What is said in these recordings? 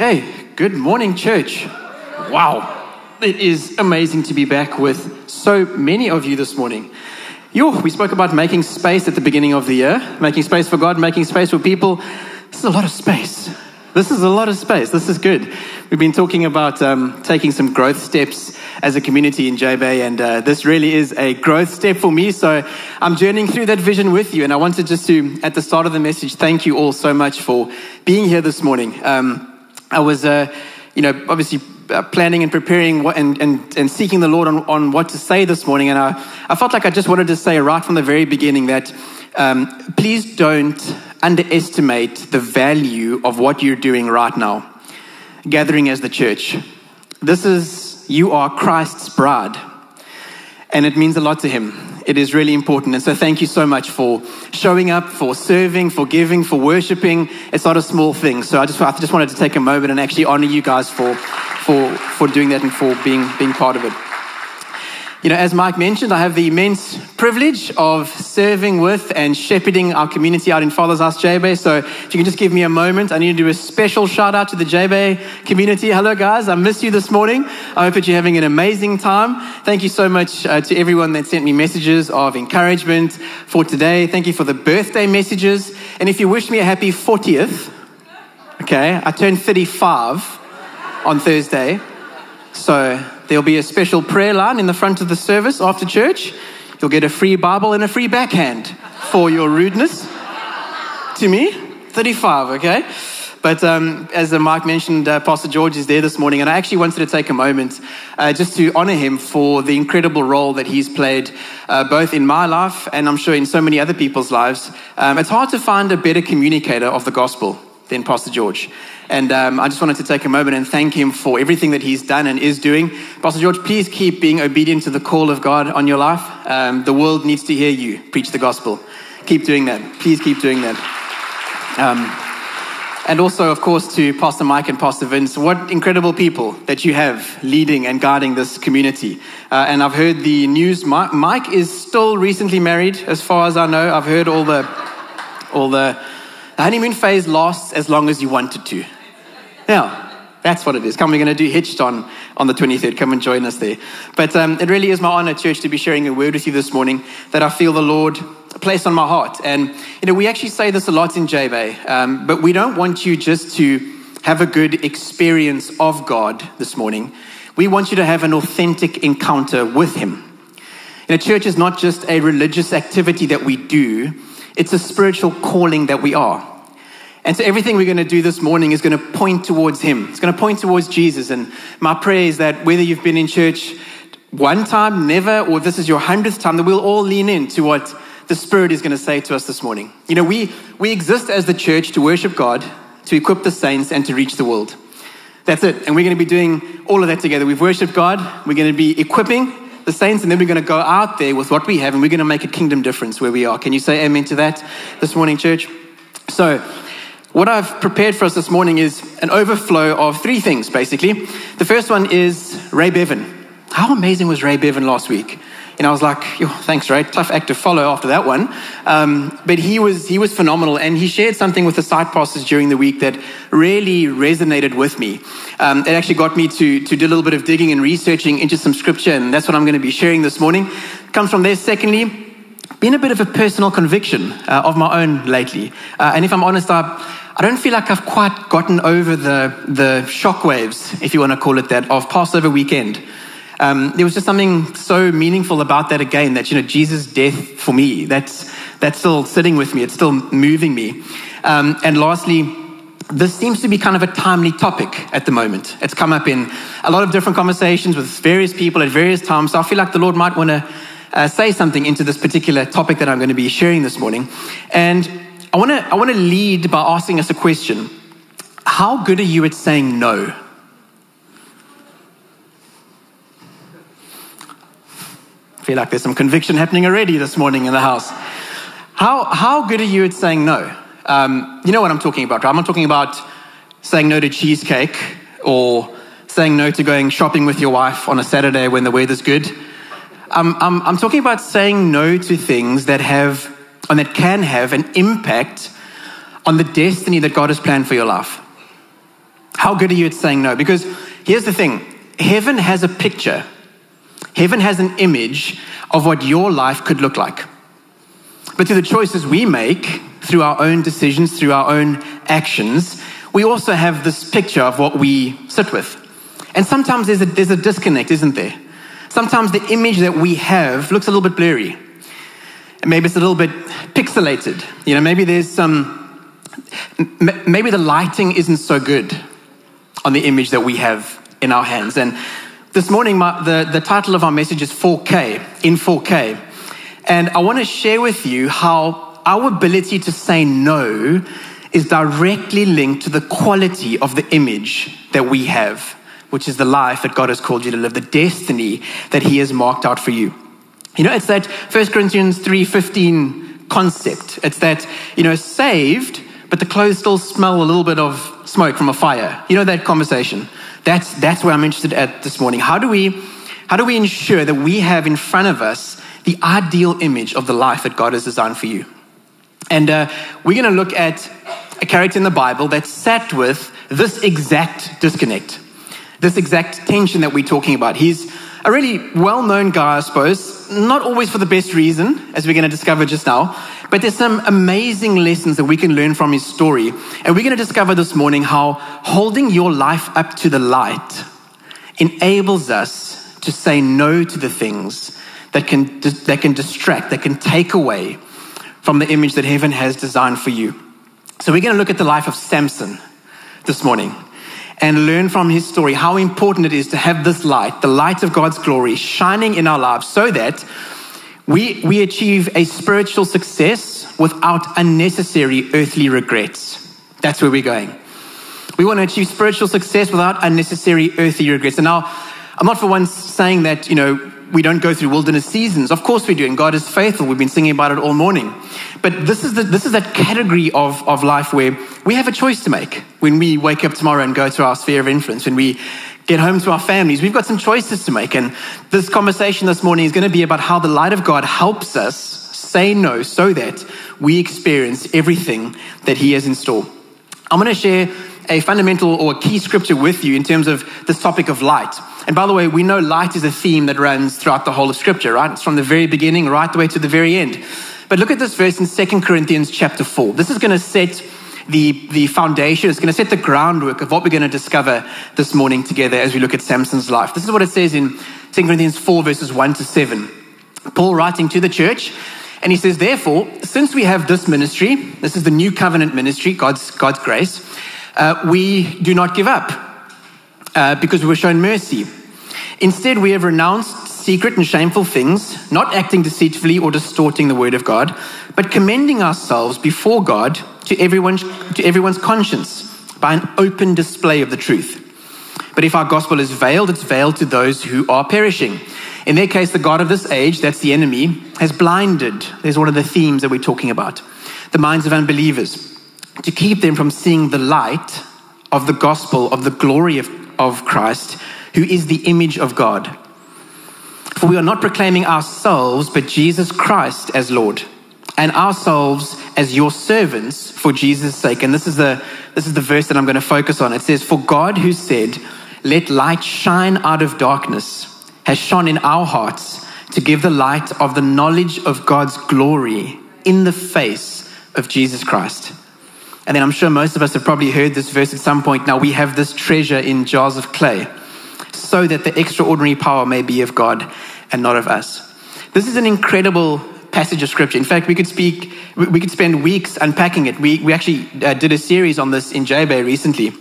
Hey, good morning, church. Wow, it is amazing to be back with so many of you this morning. Yo, we spoke about making space at the beginning of the year, making space for God, making space for people. This is a lot of space. This is a lot of space. This is good. We've been talking about um, taking some growth steps as a community in J Bay, and uh, this really is a growth step for me. So I'm journeying through that vision with you, and I wanted just to, at the start of the message, thank you all so much for being here this morning. Um, I was, uh, you know, obviously uh, planning and preparing what, and, and, and seeking the Lord on, on what to say this morning. And I, I felt like I just wanted to say right from the very beginning that um, please don't underestimate the value of what you're doing right now, gathering as the church. This is, you are Christ's bride, and it means a lot to Him it is really important. And so, thank you so much for showing up, for serving, for giving, for worshiping. It's not a small thing. So, I just, I just wanted to take a moment and actually honor you guys for, for, for doing that and for being, being part of it. You know, as Mike mentioned, I have the immense privilege of serving with and shepherding our community out in Father's House JBay. So if you can just give me a moment, I need to do a special shout out to the JBay community. Hello, guys. I miss you this morning. I hope that you're having an amazing time. Thank you so much uh, to everyone that sent me messages of encouragement for today. Thank you for the birthday messages. And if you wish me a happy 40th, okay, I turned 35 on Thursday. So There'll be a special prayer line in the front of the service after church. You'll get a free Bible and a free backhand for your rudeness to me. 35, okay? But um, as Mike mentioned, uh, Pastor George is there this morning, and I actually wanted to take a moment uh, just to honor him for the incredible role that he's played uh, both in my life and I'm sure in so many other people's lives. Um, it's hard to find a better communicator of the gospel than Pastor George. And um, I just wanted to take a moment and thank him for everything that he's done and is doing. Pastor George, please keep being obedient to the call of God on your life. Um, the world needs to hear you preach the gospel. Keep doing that. Please keep doing that. Um, and also, of course, to Pastor Mike and Pastor Vince, what incredible people that you have leading and guiding this community. Uh, and I've heard the news. Mike is still recently married, as far as I know. I've heard all the, all the, the honeymoon phase lasts as long as you want it to. Yeah, that's what it is. Come, we're going to do Hitched on on the 23rd. Come and join us there. But um, it really is my honor, church, to be sharing a word with you this morning that I feel the Lord placed on my heart. And, you know, we actually say this a lot in J-Bay, um, but we don't want you just to have a good experience of God this morning. We want you to have an authentic encounter with Him. You know, church is not just a religious activity that we do, it's a spiritual calling that we are. And so everything we're going to do this morning is going to point towards Him. It's going to point towards Jesus. And my prayer is that whether you've been in church one time, never, or this is your hundredth time, that we'll all lean into what the Spirit is going to say to us this morning. You know, we, we exist as the church to worship God, to equip the saints, and to reach the world. That's it. And we're going to be doing all of that together. We've worshiped God, we're going to be equipping the saints, and then we're going to go out there with what we have, and we're going to make a kingdom difference where we are. Can you say amen to that this morning, church? So, what I've prepared for us this morning is an overflow of three things, basically. The first one is Ray Bevan. How amazing was Ray Bevan last week? And I was like, thanks, Ray. Tough act to follow after that one. Um, but he was, he was phenomenal. And he shared something with the site pastors during the week that really resonated with me. Um, it actually got me to, to do a little bit of digging and researching into some scripture. And that's what I'm going to be sharing this morning. Comes from there. Secondly, been a bit of a personal conviction uh, of my own lately. Uh, and if I'm honest, I, I don't feel like I've quite gotten over the, the shockwaves, if you want to call it that, of Passover weekend. Um, there was just something so meaningful about that again, that, you know, Jesus' death for me, that's, that's still sitting with me, it's still moving me. Um, and lastly, this seems to be kind of a timely topic at the moment. It's come up in a lot of different conversations with various people at various times. So I feel like the Lord might want to uh, say something into this particular topic that I'm going to be sharing this morning. And I want to I want to lead by asking us a question. How good are you at saying no? I feel like there's some conviction happening already this morning in the house. How, how good are you at saying no? Um, you know what I'm talking about, right? I'm not talking about saying no to cheesecake or saying no to going shopping with your wife on a Saturday when the weather's good. I'm, talking about saying no to things that have and that can have an impact on the destiny that God has planned for your life. How good are you at saying no? Because here's the thing heaven has a picture, heaven has an image of what your life could look like. But through the choices we make, through our own decisions, through our own actions, we also have this picture of what we sit with. And sometimes there's a, there's a disconnect, isn't there? Sometimes the image that we have looks a little bit blurry. And maybe it's a little bit pixelated. You know, maybe there's some, maybe the lighting isn't so good on the image that we have in our hands. And this morning, my, the, the title of our message is 4K, in 4K. And I want to share with you how our ability to say no is directly linked to the quality of the image that we have, which is the life that God has called you to live, the destiny that He has marked out for you. You know, it's that 1 Corinthians 3:15 concept. It's that, you know, saved, but the clothes still smell a little bit of smoke from a fire. You know that conversation. That's that's where I'm interested at this morning. How do we how do we ensure that we have in front of us the ideal image of the life that God has designed for you? And uh, we're going to look at a character in the Bible that sat with this exact disconnect, this exact tension that we're talking about. He's a really well known guy, I suppose, not always for the best reason, as we're going to discover just now, but there's some amazing lessons that we can learn from his story. And we're going to discover this morning how holding your life up to the light enables us to say no to the things that can, that can distract, that can take away from the image that heaven has designed for you. So, we're going to look at the life of Samson this morning and learn from his story how important it is to have this light, the light of God's glory, shining in our lives so that we, we achieve a spiritual success without unnecessary earthly regrets. That's where we're going. We want to achieve spiritual success without unnecessary earthly regrets. And now, I'm not for once saying that, you know, we don't go through wilderness seasons. Of course we do, and God is faithful. We've been singing about it all morning. But this is, the, this is that category of, of life where we have a choice to make when we wake up tomorrow and go to our sphere of influence, when we get home to our families. We've got some choices to make. And this conversation this morning is going to be about how the light of God helps us say no so that we experience everything that He has in store. I'm going to share a fundamental or a key scripture with you in terms of this topic of light. And by the way, we know light is a theme that runs throughout the whole of scripture, right? It's from the very beginning right the way to the very end. But look at this verse in Second Corinthians chapter 4. This is going to set the, the foundation, it's going to set the groundwork of what we're going to discover this morning together as we look at Samson's life. This is what it says in 2 Corinthians 4, verses 1 to 7. Paul writing to the church, and he says, Therefore, since we have this ministry, this is the new covenant ministry, God's, God's grace, uh, we do not give up uh, because we were shown mercy. Instead, we have renounced secret and shameful things, not acting deceitfully or distorting the word of God, but commending ourselves before God to everyone's, to everyone's conscience by an open display of the truth. But if our gospel is veiled, it's veiled to those who are perishing. In their case, the God of this age, that's the enemy, has blinded. There's one of the themes that we're talking about the minds of unbelievers to keep them from seeing the light of the gospel of the glory of, of Christ, who is the image of God. For we are not proclaiming ourselves, but Jesus Christ as Lord, and ourselves as your servants for Jesus' sake. And this is the, this is the verse that I'm going to focus on. It says, For God who said, Let light shine out of darkness, has shone in our hearts to give the light of the knowledge of God's glory in the face of Jesus Christ. And then I'm sure most of us have probably heard this verse at some point. Now we have this treasure in jars of clay so that the extraordinary power may be of God and not of us. This is an incredible passage of scripture. In fact, we could speak, we could spend weeks unpacking it. We, we actually uh, did a series on this in J-Bay recently.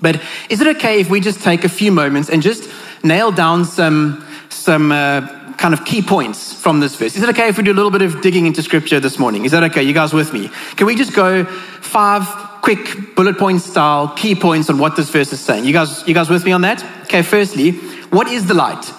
But is it okay if we just take a few moments and just nail down some, some uh, kind of key points from this verse? Is it okay if we do a little bit of digging into scripture this morning? Is that okay? You guys with me? Can we just go five quick bullet point style key points on what this verse is saying? You guys, you guys with me on that? Okay, firstly, what is the light?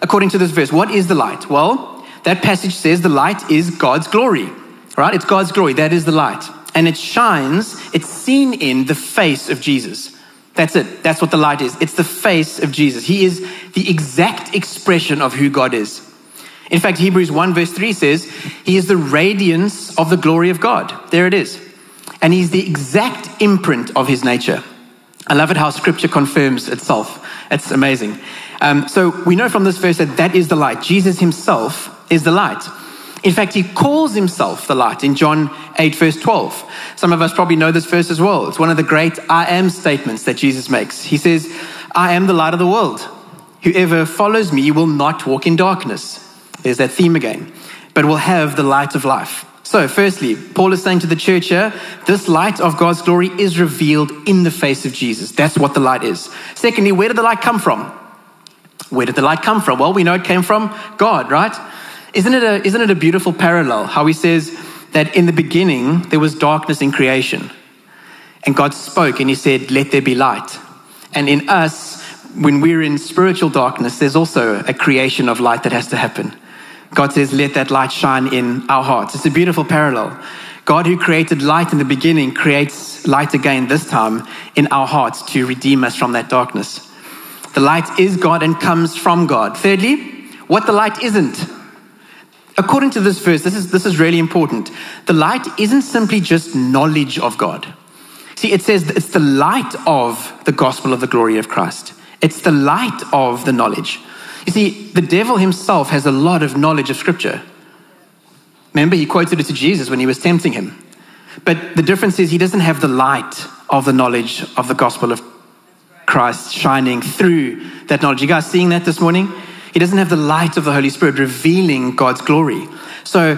According to this verse, what is the light? Well, that passage says the light is God's glory, right? It's God's glory. That is the light. And it shines, it's seen in the face of Jesus. That's it. That's what the light is. It's the face of Jesus. He is the exact expression of who God is. In fact, Hebrews 1 verse 3 says, He is the radiance of the glory of God. There it is. And He's the exact imprint of His nature. I love it how scripture confirms itself. It's amazing. Um, so we know from this verse that that is the light. Jesus himself is the light. In fact, he calls himself the light in John 8, verse 12. Some of us probably know this verse as well. It's one of the great I am statements that Jesus makes. He says, I am the light of the world. Whoever follows me will not walk in darkness. There's that theme again, but will have the light of life. So, firstly, Paul is saying to the church here, this light of God's glory is revealed in the face of Jesus. That's what the light is. Secondly, where did the light come from? Where did the light come from? Well, we know it came from God, right? Isn't it a, isn't it a beautiful parallel how he says that in the beginning there was darkness in creation? And God spoke and he said, Let there be light. And in us, when we're in spiritual darkness, there's also a creation of light that has to happen. God says, Let that light shine in our hearts. It's a beautiful parallel. God, who created light in the beginning, creates light again this time in our hearts to redeem us from that darkness. The light is God and comes from God. Thirdly, what the light isn't. According to this verse, this is, this is really important. The light isn't simply just knowledge of God. See, it says it's the light of the gospel of the glory of Christ, it's the light of the knowledge. You see, the devil himself has a lot of knowledge of Scripture. Remember, he quoted it to Jesus when he was tempting him. But the difference is he doesn't have the light of the knowledge of the gospel of Christ shining through that knowledge. You guys seeing that this morning? He doesn't have the light of the Holy Spirit revealing God's glory. So,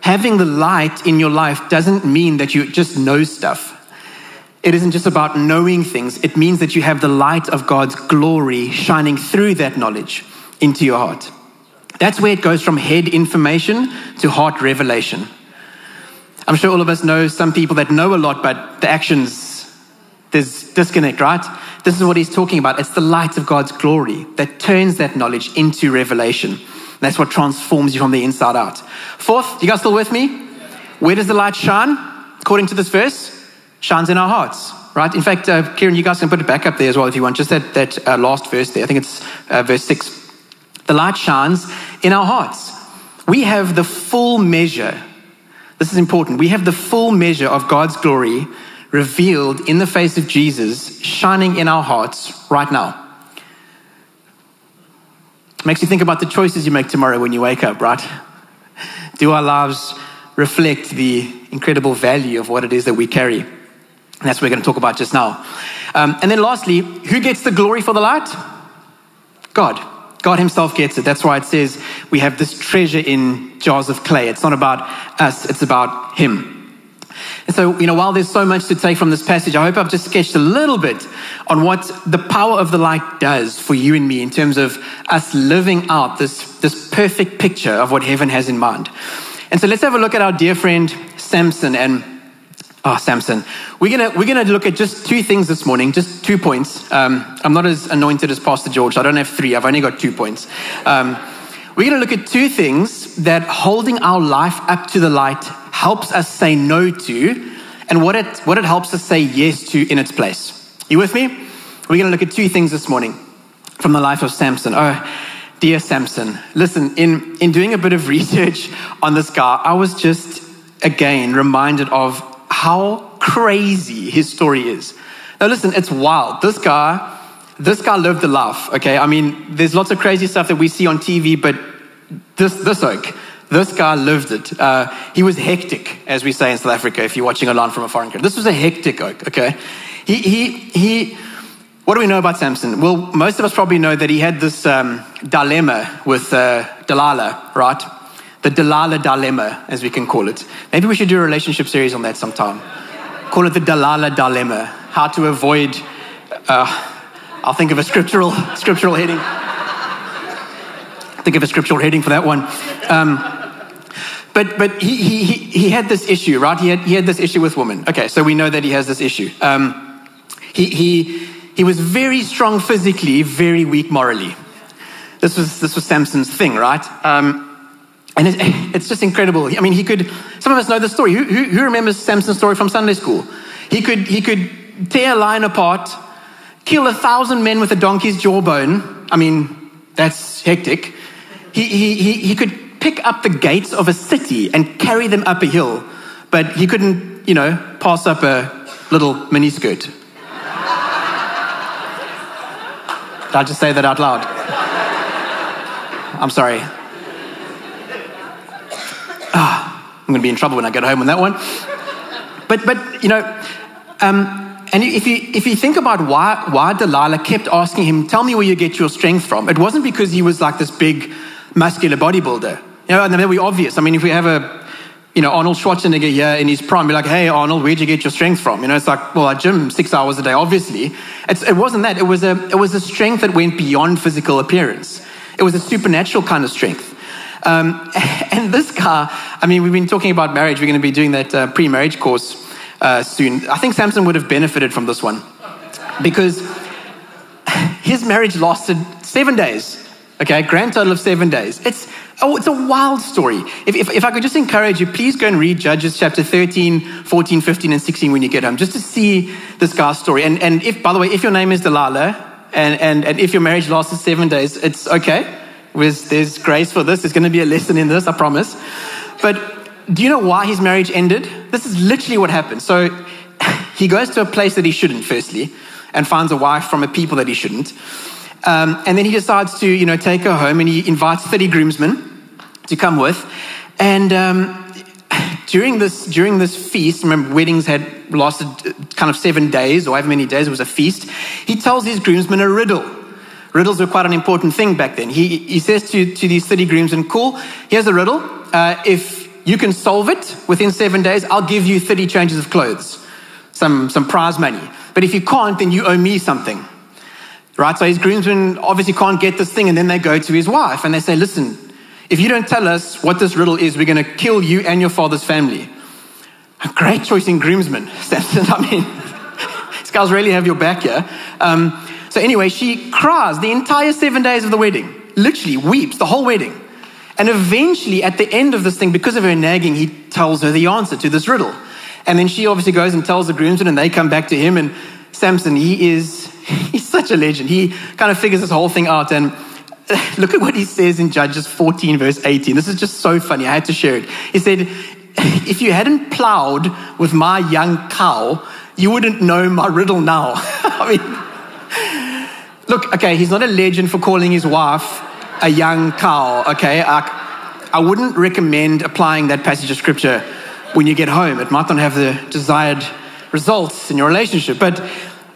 having the light in your life doesn't mean that you just know stuff. It isn't just about knowing things, it means that you have the light of God's glory shining through that knowledge into your heart. That's where it goes from head information to heart revelation. I'm sure all of us know some people that know a lot, but the actions, there's disconnect, right? This is what he's talking about. It's the light of God's glory that turns that knowledge into revelation. That's what transforms you from the inside out. Fourth, you guys still with me? Where does the light shine? According to this verse, shines in our hearts, right? In fact, uh, Kieran, you guys can put it back up there as well if you want. Just that, that uh, last verse there. I think it's uh, verse six. The light shines in our hearts. We have the full measure. This is important. We have the full measure of God's glory revealed in the face of Jesus, shining in our hearts right now. Makes you think about the choices you make tomorrow when you wake up, right? Do our lives reflect the incredible value of what it is that we carry? And that's what we're going to talk about just now. Um, and then lastly, who gets the glory for the light? God. God Himself gets it. That's why it says we have this treasure in jars of clay. It's not about us, it's about Him. And so, you know, while there's so much to take from this passage, I hope I've just sketched a little bit on what the power of the light does for you and me in terms of us living out this, this perfect picture of what heaven has in mind. And so let's have a look at our dear friend Samson and Oh, Samson. We're gonna we're gonna look at just two things this morning, just two points. Um, I'm not as anointed as Pastor George. So I don't have three. I've only got two points. Um, we're gonna look at two things that holding our life up to the light helps us say no to, and what it what it helps us say yes to in its place. You with me? We're gonna look at two things this morning from the life of Samson. Oh, dear Samson. Listen, in in doing a bit of research on this guy, I was just again reminded of how crazy his story is. Now, listen, it's wild. This guy, this guy lived the life. Okay, I mean, there's lots of crazy stuff that we see on TV, but this this oak, this guy lived it. Uh, he was hectic, as we say in South Africa. If you're watching a line from a foreign country, this was a hectic oak. Okay, he he he. What do we know about Samson? Well, most of us probably know that he had this um, dilemma with uh, Delilah, right? The Delilah dilemma, as we can call it. Maybe we should do a relationship series on that sometime. Call it the Delilah dilemma. How to avoid. Uh, I'll think of a scriptural scriptural heading. Think of a scriptural heading for that one. Um, but but he, he, he had this issue, right? He had, he had this issue with women. Okay, so we know that he has this issue. Um, he, he, he was very strong physically, very weak morally. This was, this was Samson's thing, right? Um, and it, it's just incredible. I mean, he could, some of us know the story. Who, who, who remembers Samson's story from Sunday school? He could, he could tear a lion apart, kill a thousand men with a donkey's jawbone. I mean, that's hectic. He, he, he, he could pick up the gates of a city and carry them up a hill, but he couldn't, you know, pass up a little miniskirt. Did I just say that out loud? I'm sorry. Ah, I'm going to be in trouble when I get home on that one. But, but you know, um, and if you, if you think about why, why Delilah kept asking him, Tell me where you get your strength from, it wasn't because he was like this big, muscular bodybuilder. You know, and that would be obvious. I mean, if we have a, you know, Arnold Schwarzenegger here in his prime, be like, Hey, Arnold, where'd you get your strength from? You know, it's like, Well, I gym six hours a day, obviously. It's, it wasn't that. It was, a, it was a strength that went beyond physical appearance, it was a supernatural kind of strength. Um, and this guy, I mean, we've been talking about marriage. We're going to be doing that uh, pre marriage course uh, soon. I think Samson would have benefited from this one because his marriage lasted seven days. Okay, grand total of seven days. It's oh, it's a wild story. If, if, if I could just encourage you, please go and read Judges chapter 13, 14, 15, and 16 when you get home, just to see this guy's story. And, and if, by the way, if your name is Delilah and, and, and if your marriage lasted seven days, it's okay. There's, there's grace for this. There's going to be a lesson in this, I promise. But do you know why his marriage ended? This is literally what happened. So he goes to a place that he shouldn't, firstly, and finds a wife from a people that he shouldn't. Um, and then he decides to, you know, take her home and he invites 30 groomsmen to come with. And um, during, this, during this feast, remember, weddings had lasted uh, kind of seven days or however many days, it was a feast. He tells his groomsmen a riddle. Riddles were quite an important thing back then. He, he says to, to these 30 groomsmen, Cool, here's a riddle. Uh, if you can solve it within seven days. I'll give you 30 changes of clothes, some, some prize money. But if you can't, then you owe me something. Right? So his groomsmen obviously can't get this thing, and then they go to his wife and they say, Listen, if you don't tell us what this riddle is, we're going to kill you and your father's family. A great choice in groomsmen, Samson. I mean, these guys really have your back here. Um, so, anyway, she cries the entire seven days of the wedding, literally weeps the whole wedding. And eventually, at the end of this thing, because of her nagging, he tells her the answer to this riddle. And then she obviously goes and tells the groomsmen, and they come back to him. And Samson, he is, he's such a legend. He kind of figures this whole thing out. And look at what he says in Judges 14, verse 18. This is just so funny. I had to share it. He said, If you hadn't plowed with my young cow, you wouldn't know my riddle now. I mean, look, okay, he's not a legend for calling his wife a young cow, okay? I, I wouldn't recommend applying that passage of scripture when you get home. It might not have the desired results in your relationship. But,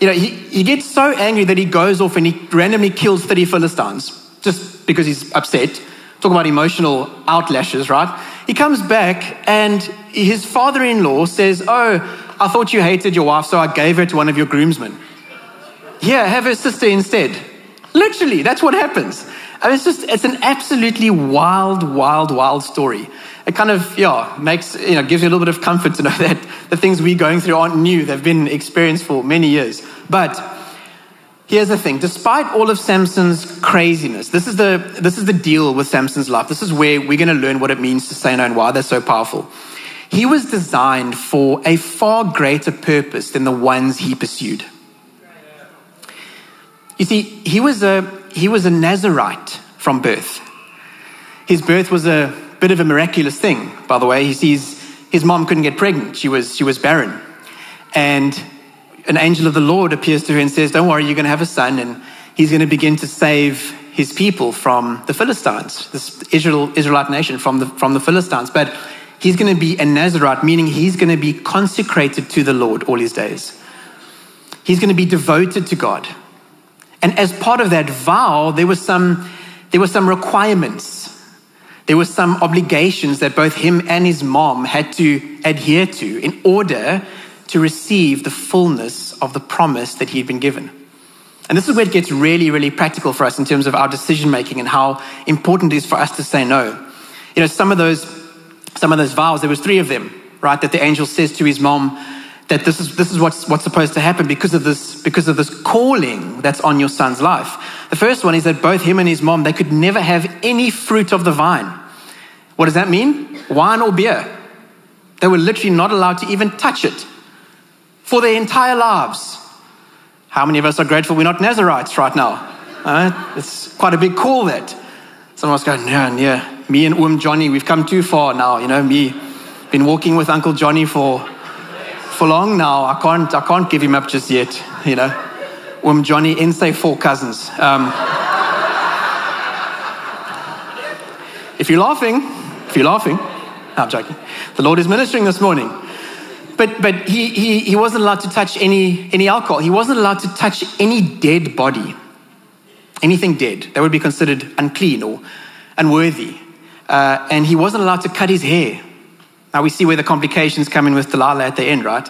you know, he, he gets so angry that he goes off and he randomly kills 30 Philistines just because he's upset. Talk about emotional outlashes, right? He comes back and his father in law says, Oh, I thought you hated your wife, so I gave her to one of your groomsmen. Yeah, have her sister instead. Literally, that's what happens. I mean, it's just, it's an absolutely wild, wild, wild story. It kind of, yeah, makes, you know, gives you a little bit of comfort to know that the things we're going through aren't new. They've been experienced for many years. But here's the thing despite all of Samson's craziness, this is the, this is the deal with Samson's life. This is where we're going to learn what it means to say no and why they're so powerful. He was designed for a far greater purpose than the ones he pursued. You see, he was a he was a Nazarite from birth. His birth was a bit of a miraculous thing, by the way. He sees his mom couldn't get pregnant, she was, she was barren. And an angel of the Lord appears to her and says, Don't worry, you're going to have a son, and he's going to begin to save his people from the Philistines, this Israel, Israelite nation from the, from the Philistines. But he's going to be a Nazarite, meaning he's going to be consecrated to the Lord all his days. He's going to be devoted to God. And as part of that vow, there was some, there were some requirements. There were some obligations that both him and his mom had to adhere to in order to receive the fullness of the promise that he'd been given. And this is where it gets really, really practical for us in terms of our decision making and how important it is for us to say no. You know, some of those, some of those vows, there was three of them, right? That the angel says to his mom, that this is, this is what's, what's supposed to happen because of, this, because of this calling that's on your son's life. The first one is that both him and his mom, they could never have any fruit of the vine. What does that mean? Wine or beer. They were literally not allowed to even touch it for their entire lives. How many of us are grateful we're not Nazarites right now? Uh, it's quite a big call that. Someone was going, yeah, yeah, me and Um Johnny, we've come too far now. You know, me, been walking with Uncle Johnny for for long now. I can't, I can't give him up just yet, you know. um Johnny in say four cousins. Um, if you're laughing, if you're laughing, no, I'm joking. The Lord is ministering this morning. But, but he, he, he wasn't allowed to touch any, any alcohol. He wasn't allowed to touch any dead body, anything dead that would be considered unclean or unworthy. Uh, and he wasn't allowed to cut his hair. Now we see where the complications come in with Delilah at the end, right?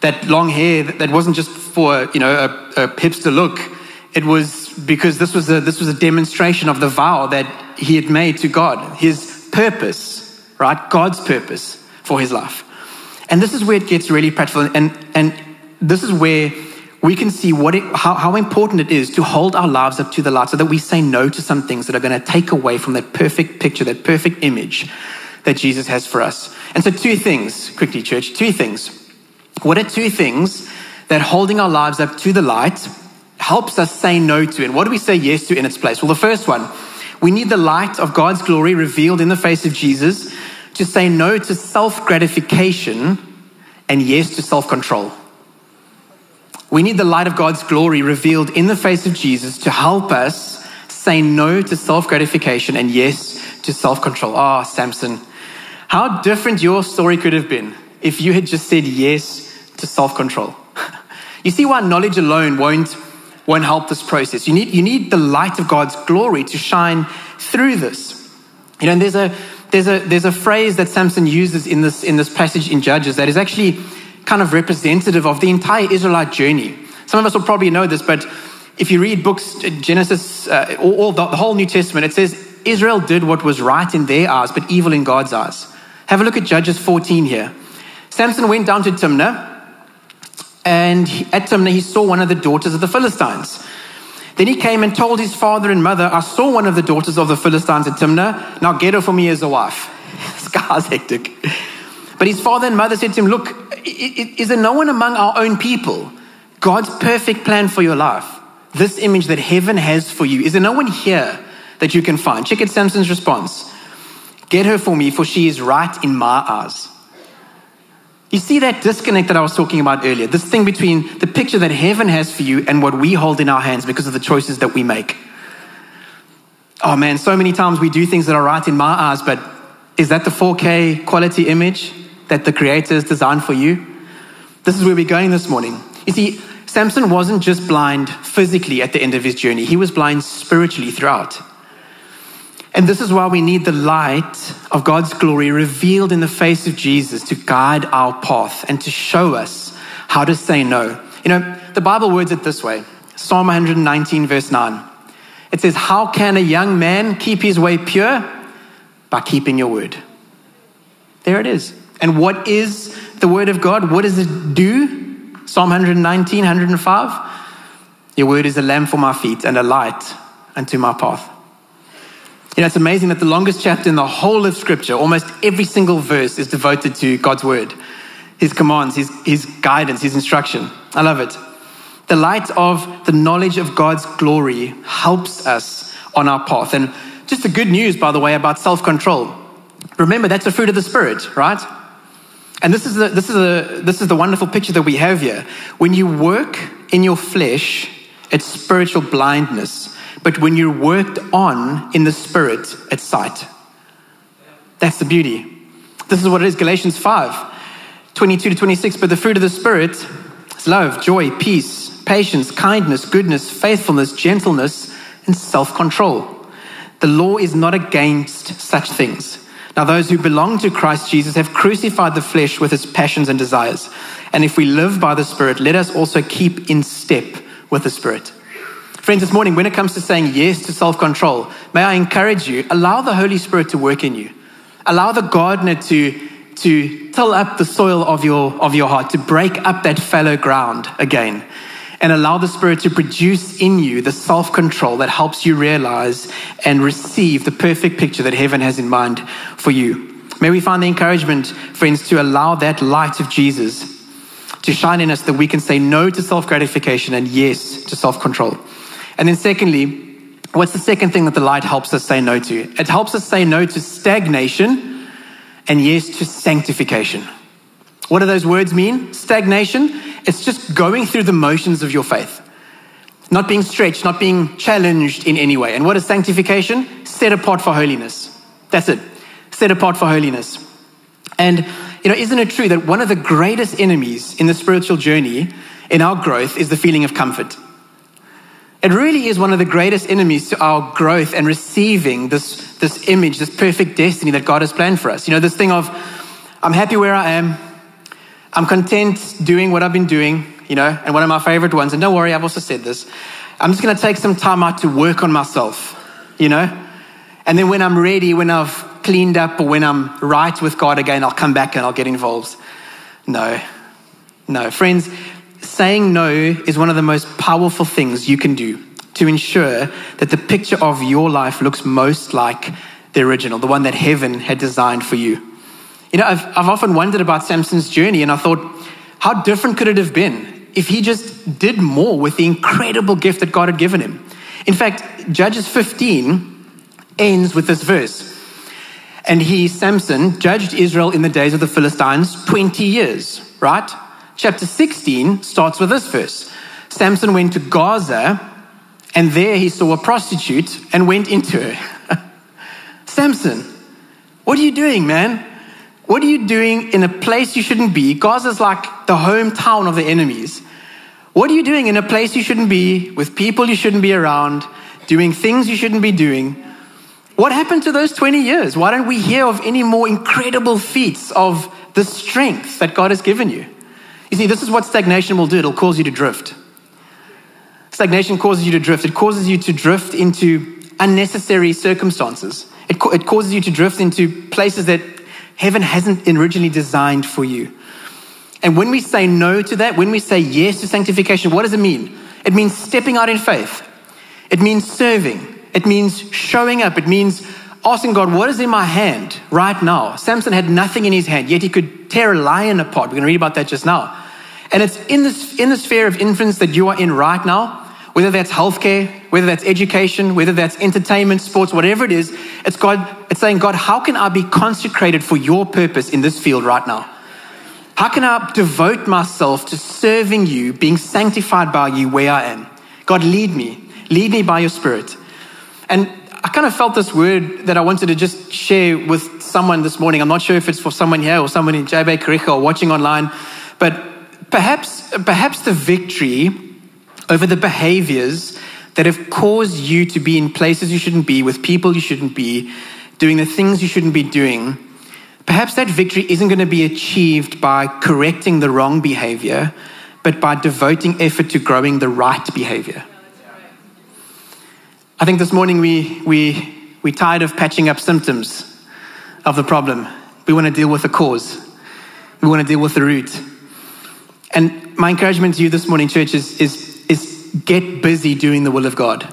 That long hair that wasn't just for you know a, a hipster look. It was because this was a this was a demonstration of the vow that he had made to God, his purpose, right? God's purpose for his life. And this is where it gets really practical, and and this is where we can see what it, how, how important it is to hold our lives up to the light so that we say no to some things that are going to take away from that perfect picture, that perfect image that Jesus has for us. And so, two things, quickly, church, two things. What are two things that holding our lives up to the light helps us say no to? And what do we say yes to in its place? Well, the first one, we need the light of God's glory revealed in the face of Jesus to say no to self gratification and yes to self control. We need the light of God's glory revealed in the face of Jesus to help us say no to self gratification and yes to self control. Ah, oh, Samson, how different your story could have been if you had just said yes to self control. you see why knowledge alone won't, won't help this process. You need, you need the light of God's glory to shine through this. You know, and there's a, there's a, there's a phrase that Samson uses in this, in this passage in Judges that is actually kind of representative of the entire Israelite journey. Some of us will probably know this, but if you read books, Genesis, uh, all, all the, the whole New Testament, it says Israel did what was right in their eyes, but evil in God's eyes. Have a look at Judges 14 here. Samson went down to Timnah, and at Timnah he saw one of the daughters of the Philistines. Then he came and told his father and mother, I saw one of the daughters of the Philistines at Timnah. Now get her for me as a wife. this guy's hectic. But his father and mother said to him, Look, is there no one among our own people? God's perfect plan for your life, this image that heaven has for you, is there no one here that you can find? Check out Samson's response. Get her for me, for she is right in my eyes. You see that disconnect that I was talking about earlier, this thing between the picture that heaven has for you and what we hold in our hands because of the choices that we make. Oh man, so many times we do things that are right in my eyes, but is that the 4K quality image that the Creator has designed for you? This is where we're going this morning. You see, Samson wasn't just blind physically at the end of his journey, he was blind spiritually throughout. And this is why we need the light of God's glory revealed in the face of Jesus to guide our path and to show us how to say no. You know, the Bible words it this way Psalm 119, verse 9. It says, How can a young man keep his way pure? By keeping your word. There it is. And what is the word of God? What does it do? Psalm 119, 105. Your word is a lamp for my feet and a light unto my path. You know, it's amazing that the longest chapter in the whole of Scripture, almost every single verse, is devoted to God's word, His commands, His, his guidance, His instruction. I love it. The light of the knowledge of God's glory helps us on our path. And just the good news, by the way, about self control. Remember, that's a fruit of the Spirit, right? And this is, the, this, is the, this is the wonderful picture that we have here. When you work in your flesh, it's spiritual blindness. But when you're worked on in the spirit, it's sight. That's the beauty. This is what it is Galatians 5 22 to 26. But the fruit of the Spirit is love, joy, peace, patience, kindness, goodness, faithfulness, gentleness, and self control. The law is not against such things. Now, those who belong to Christ Jesus have crucified the flesh with its passions and desires. And if we live by the Spirit, let us also keep in step with the Spirit. Friends, this morning, when it comes to saying yes to self control, may I encourage you, allow the Holy Spirit to work in you. Allow the gardener to, to till up the soil of your, of your heart, to break up that fallow ground again. And allow the Spirit to produce in you the self control that helps you realize and receive the perfect picture that heaven has in mind for you. May we find the encouragement, friends, to allow that light of Jesus to shine in us that we can say no to self gratification and yes to self control. And then, secondly, what's the second thing that the light helps us say no to? It helps us say no to stagnation and yes to sanctification. What do those words mean? Stagnation, it's just going through the motions of your faith. not being stretched, not being challenged in any way. And what is sanctification? Set apart for holiness. That's it. Set apart for holiness. And, you know, isn't it true that one of the greatest enemies in the spiritual journey, in our growth, is the feeling of comfort? It really is one of the greatest enemies to our growth and receiving this, this image, this perfect destiny that God has planned for us. You know, this thing of, I'm happy where I am, I'm content doing what I've been doing, you know, and one of my favorite ones, and don't worry, I've also said this, I'm just gonna take some time out to work on myself, you know? And then when I'm ready, when I've cleaned up or when I'm right with God again, I'll come back and I'll get involved. No, no. Friends, saying no is one of the most powerful things you can do to ensure that the picture of your life looks most like the original, the one that heaven had designed for you. You know, I've, I've often wondered about Samson's journey, and I thought, how different could it have been if he just did more with the incredible gift that God had given him? In fact, Judges 15 ends with this verse. And he, Samson, judged Israel in the days of the Philistines 20 years, right? Chapter 16 starts with this verse Samson went to Gaza, and there he saw a prostitute and went into her. Samson, what are you doing, man? What are you doing in a place you shouldn't be? Gaza's like the hometown of the enemies. What are you doing in a place you shouldn't be, with people you shouldn't be around, doing things you shouldn't be doing? What happened to those 20 years? Why don't we hear of any more incredible feats of the strength that God has given you? You see, this is what stagnation will do it'll cause you to drift. Stagnation causes you to drift, it causes you to drift into unnecessary circumstances, it, it causes you to drift into places that heaven hasn't originally designed for you. And when we say no to that, when we say yes to sanctification, what does it mean? It means stepping out in faith. It means serving. It means showing up. It means asking God, what is in my hand right now? Samson had nothing in his hand, yet he could tear a lion apart. We're going to read about that just now. And it's in this, in the sphere of influence that you are in right now, whether that's healthcare, whether that's education, whether that's entertainment, sports, whatever it is, it's God, it's saying, God, how can I be consecrated for your purpose in this field right now? How can I devote myself to serving you, being sanctified by you where I am? God, lead me. Lead me by your spirit. And I kind of felt this word that I wanted to just share with someone this morning. I'm not sure if it's for someone here or someone in JB Karicha or watching online, but Perhaps, perhaps the victory over the behaviors that have caused you to be in places you shouldn't be, with people you shouldn't be, doing the things you shouldn't be doing, perhaps that victory isn't going to be achieved by correcting the wrong behavior, but by devoting effort to growing the right behavior. I think this morning we, we, we're tired of patching up symptoms of the problem. We want to deal with the cause, we want to deal with the root. And my encouragement to you this morning, church, is, is, is get busy doing the will of God.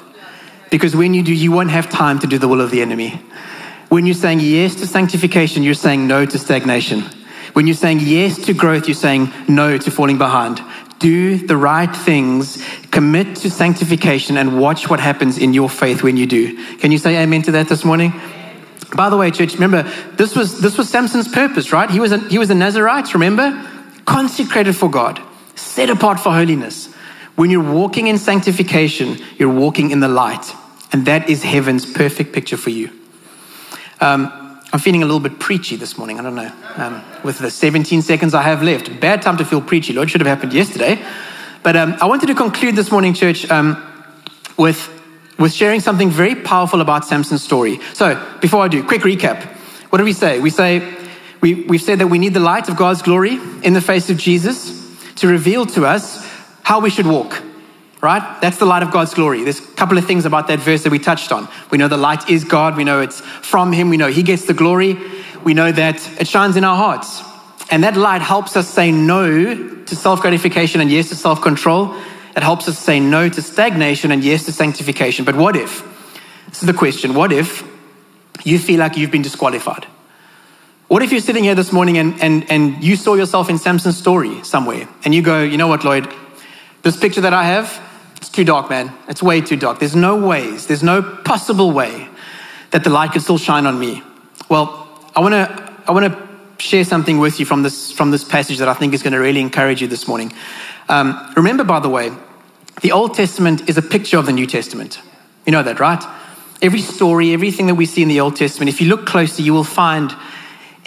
Because when you do, you won't have time to do the will of the enemy. When you're saying yes to sanctification, you're saying no to stagnation. When you're saying yes to growth, you're saying no to falling behind. Do the right things, commit to sanctification, and watch what happens in your faith when you do. Can you say amen to that this morning? By the way, church, remember, this was, this was Samson's purpose, right? He was, a, he was a Nazarite, remember? Consecrated for God, set apart for holiness. When you're walking in sanctification, you're walking in the light. And that is heaven's perfect picture for you. Um, I'm feeling a little bit preachy this morning. I don't know. Um, with the 17 seconds I have left, bad time to feel preachy. Lord, should have happened yesterday. But um, I wanted to conclude this morning, church, um, with, with sharing something very powerful about Samson's story. So, before I do, quick recap. What do we say? We say we, we've said that we need the light of God's glory in the face of Jesus to reveal to us how we should walk, right? That's the light of God's glory. There's a couple of things about that verse that we touched on. We know the light is God, we know it's from Him, we know He gets the glory, we know that it shines in our hearts. And that light helps us say no to self gratification and yes to self control. It helps us say no to stagnation and yes to sanctification. But what if? This is the question what if you feel like you've been disqualified? What if you're sitting here this morning and, and, and you saw yourself in Samson's story somewhere and you go, you know what, Lloyd, this picture that I have, it's too dark, man. It's way too dark. There's no ways, there's no possible way that the light could still shine on me. Well, I want to I want to share something with you from this from this passage that I think is going to really encourage you this morning. Um, remember, by the way, the Old Testament is a picture of the New Testament. You know that, right? Every story, everything that we see in the Old Testament, if you look closely, you will find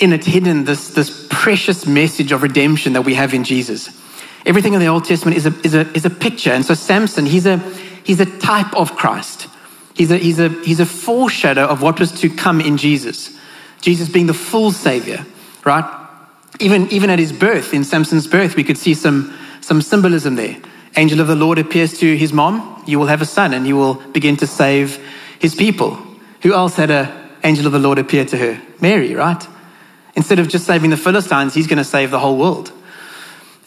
in it hidden this, this precious message of redemption that we have in Jesus. Everything in the Old Testament is a, is a, is a picture. And so Samson, he's a, he's a type of Christ. He's a, he's, a, he's a foreshadow of what was to come in Jesus. Jesus being the full Savior, right? Even, even at his birth, in Samson's birth, we could see some, some symbolism there. Angel of the Lord appears to his mom, you will have a son, and he will begin to save his people. Who else had an angel of the Lord appear to her? Mary, right? Instead of just saving the Philistines, he's going to save the whole world.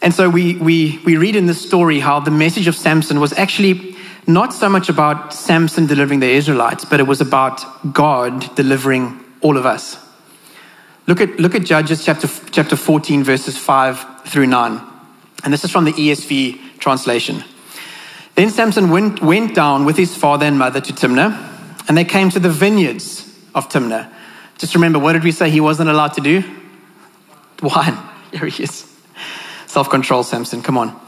And so we, we, we read in this story how the message of Samson was actually not so much about Samson delivering the Israelites, but it was about God delivering all of us. Look at, look at Judges chapter, chapter 14, verses 5 through 9. And this is from the ESV translation. Then Samson went, went down with his father and mother to Timnah, and they came to the vineyards of Timnah. Just remember, what did we say he wasn't allowed to do? Wine. Here he is. Self control, Samson, come on.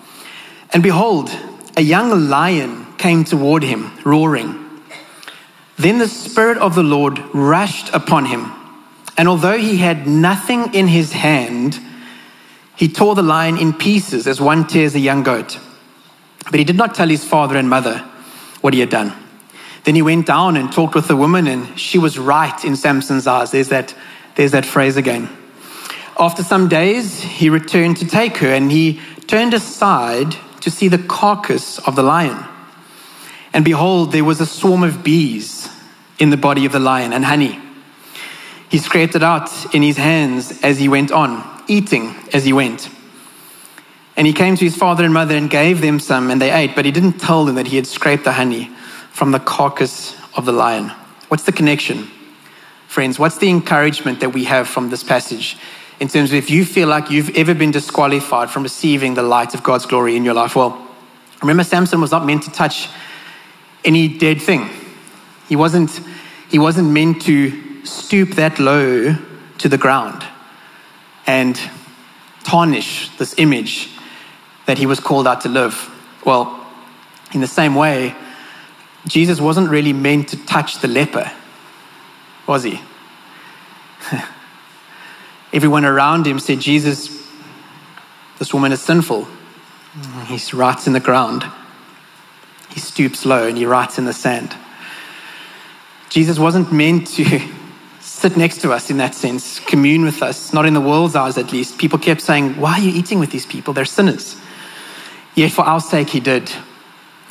And behold, a young lion came toward him, roaring. Then the Spirit of the Lord rushed upon him and although he had nothing in his hand, he tore the lion in pieces as one tears a young goat. But he did not tell his father and mother what he had done. Then he went down and talked with the woman, and she was right in Samson's eyes. There's that, there's that phrase again. After some days, he returned to take her, and he turned aside to see the carcass of the lion. And behold, there was a swarm of bees in the body of the lion and honey. He scraped it out in his hands as he went on, eating as he went. And he came to his father and mother and gave them some, and they ate, but he didn't tell them that he had scraped the honey from the carcass of the lion. What's the connection? Friends, what's the encouragement that we have from this passage in terms of if you feel like you've ever been disqualified from receiving the light of God's glory in your life? Well, remember, Samson was not meant to touch any dead thing. He wasn't, he wasn't meant to stoop that low to the ground and tarnish this image that he was called out to live. Well, in the same way, Jesus wasn't really meant to touch the leper, was he? Everyone around him said, Jesus, this woman is sinful. He writes in the ground. He stoops low and he writes in the sand. Jesus wasn't meant to sit next to us in that sense, commune with us, not in the world's eyes at least. People kept saying, Why are you eating with these people? They're sinners. Yet for our sake, He did.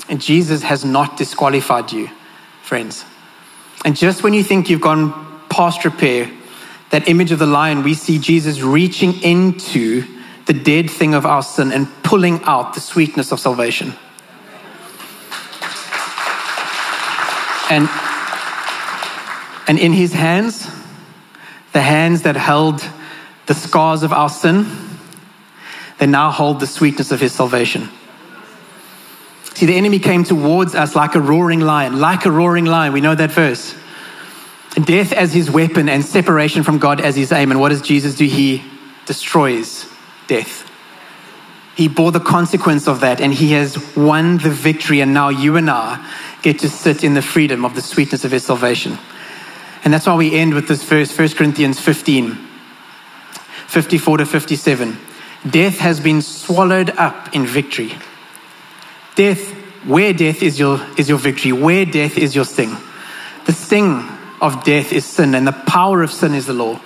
And Jesus has not disqualified you, friends. And just when you think you've gone past repair, that image of the lion, we see Jesus reaching into the dead thing of our sin and pulling out the sweetness of salvation. And, and in his hands, the hands that held the scars of our sin, they now hold the sweetness of his salvation. See, the enemy came towards us like a roaring lion, like a roaring lion. We know that verse. Death as his weapon and separation from God as his aim. And what does Jesus do? He destroys death. He bore the consequence of that and he has won the victory. And now you and I get to sit in the freedom of the sweetness of his salvation. And that's why we end with this verse, 1 Corinthians 15, 54 to 57. Death has been swallowed up in victory. Death, where death is your, is your victory, where death is your sting. The sting of death is sin, and the power of sin is the law.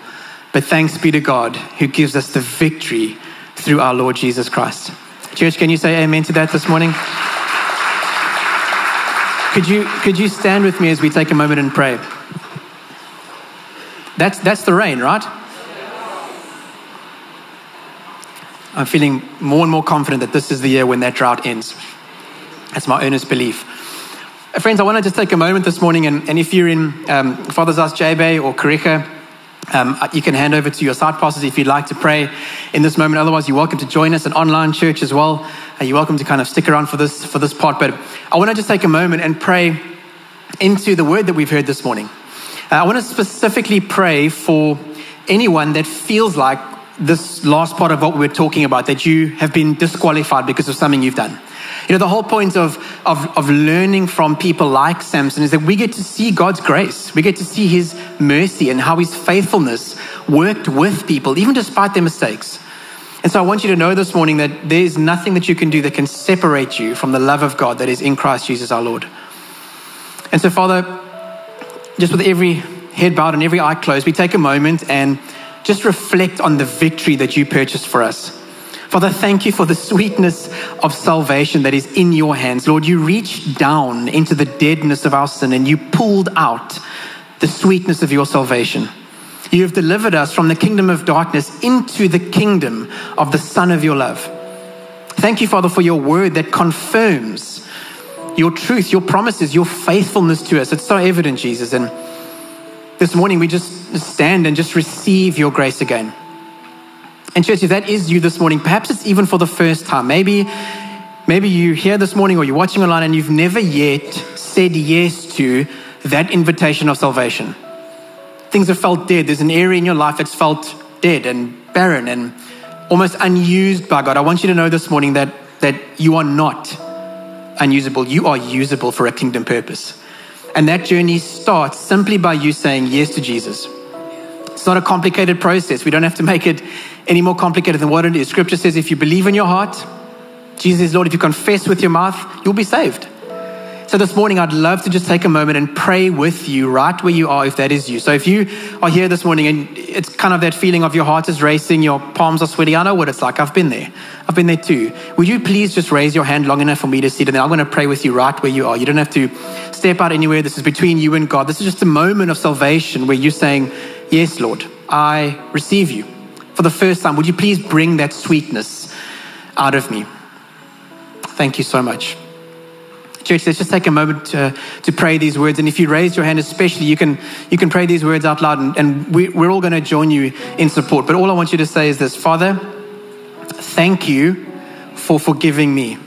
But thanks be to God who gives us the victory through our Lord Jesus Christ. Church, can you say amen to that this morning? Could you, could you stand with me as we take a moment and pray? That's, that's the rain, right? I'm feeling more and more confident that this is the year when that drought ends. That's my earnest belief. Uh, friends, I want to just take a moment this morning, and, and if you're in um, Father's House J-Bay or Kariega, um, uh, you can hand over to your side pastors if you'd like to pray in this moment. Otherwise, you're welcome to join us at online church as well. Uh, you're welcome to kind of stick around for this for this part. But I want to just take a moment and pray into the word that we've heard this morning. Uh, I want to specifically pray for anyone that feels like this last part of what we're talking about that you have been disqualified because of something you've done. You know, the whole point of, of, of learning from people like Samson is that we get to see God's grace. We get to see his mercy and how his faithfulness worked with people, even despite their mistakes. And so I want you to know this morning that there is nothing that you can do that can separate you from the love of God that is in Christ Jesus our Lord. And so, Father, just with every head bowed and every eye closed, we take a moment and just reflect on the victory that you purchased for us. Father, thank you for the sweetness of salvation that is in your hands. Lord, you reached down into the deadness of our sin and you pulled out the sweetness of your salvation. You have delivered us from the kingdom of darkness into the kingdom of the Son of your love. Thank you, Father, for your word that confirms your truth, your promises, your faithfulness to us. It's so evident, Jesus. And this morning we just stand and just receive your grace again. And church, if that is you this morning, perhaps it's even for the first time. Maybe, maybe you're here this morning or you're watching online and you've never yet said yes to that invitation of salvation. Things have felt dead. There's an area in your life that's felt dead and barren and almost unused by God. I want you to know this morning that, that you are not unusable. You are usable for a kingdom purpose. And that journey starts simply by you saying yes to Jesus. It's not a complicated process. We don't have to make it any more complicated than what it is. Scripture says if you believe in your heart, Jesus is Lord, if you confess with your mouth, you'll be saved. So this morning, I'd love to just take a moment and pray with you right where you are, if that is you. So if you are here this morning and it's kind of that feeling of your heart is racing, your palms are sweaty, I know what it's like. I've been there. I've been there too. Would you please just raise your hand long enough for me to see it? And then I'm going to pray with you right where you are. You don't have to step out anywhere. This is between you and God. This is just a moment of salvation where you're saying, Yes, Lord, I receive you for the first time, would you please bring that sweetness out of me? Thank you so much. Church, let's just take a moment to, to pray these words. And if you raise your hand, especially, you can, you can pray these words out loud, and, and we, we're all going to join you in support. But all I want you to say is this Father, thank you for forgiving me.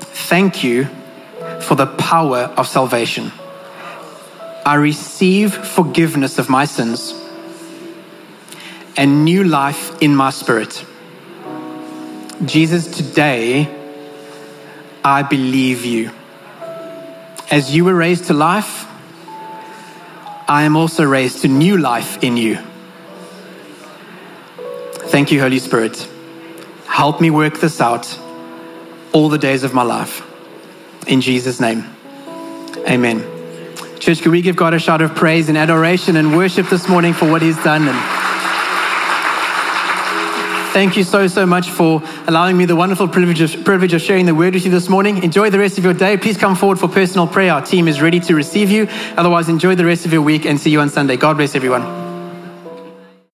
Thank you for the power of salvation. I receive forgiveness of my sins and new life in my spirit. Jesus, today I believe you. As you were raised to life, I am also raised to new life in you. Thank you, Holy Spirit. Help me work this out all the days of my life. In Jesus' name, amen. Church, can we give God a shout of praise and adoration and worship this morning for what He's done? And Thank you so, so much for allowing me the wonderful privilege of, privilege of sharing the word with you this morning. Enjoy the rest of your day. Please come forward for personal prayer. Our team is ready to receive you. Otherwise, enjoy the rest of your week and see you on Sunday. God bless everyone.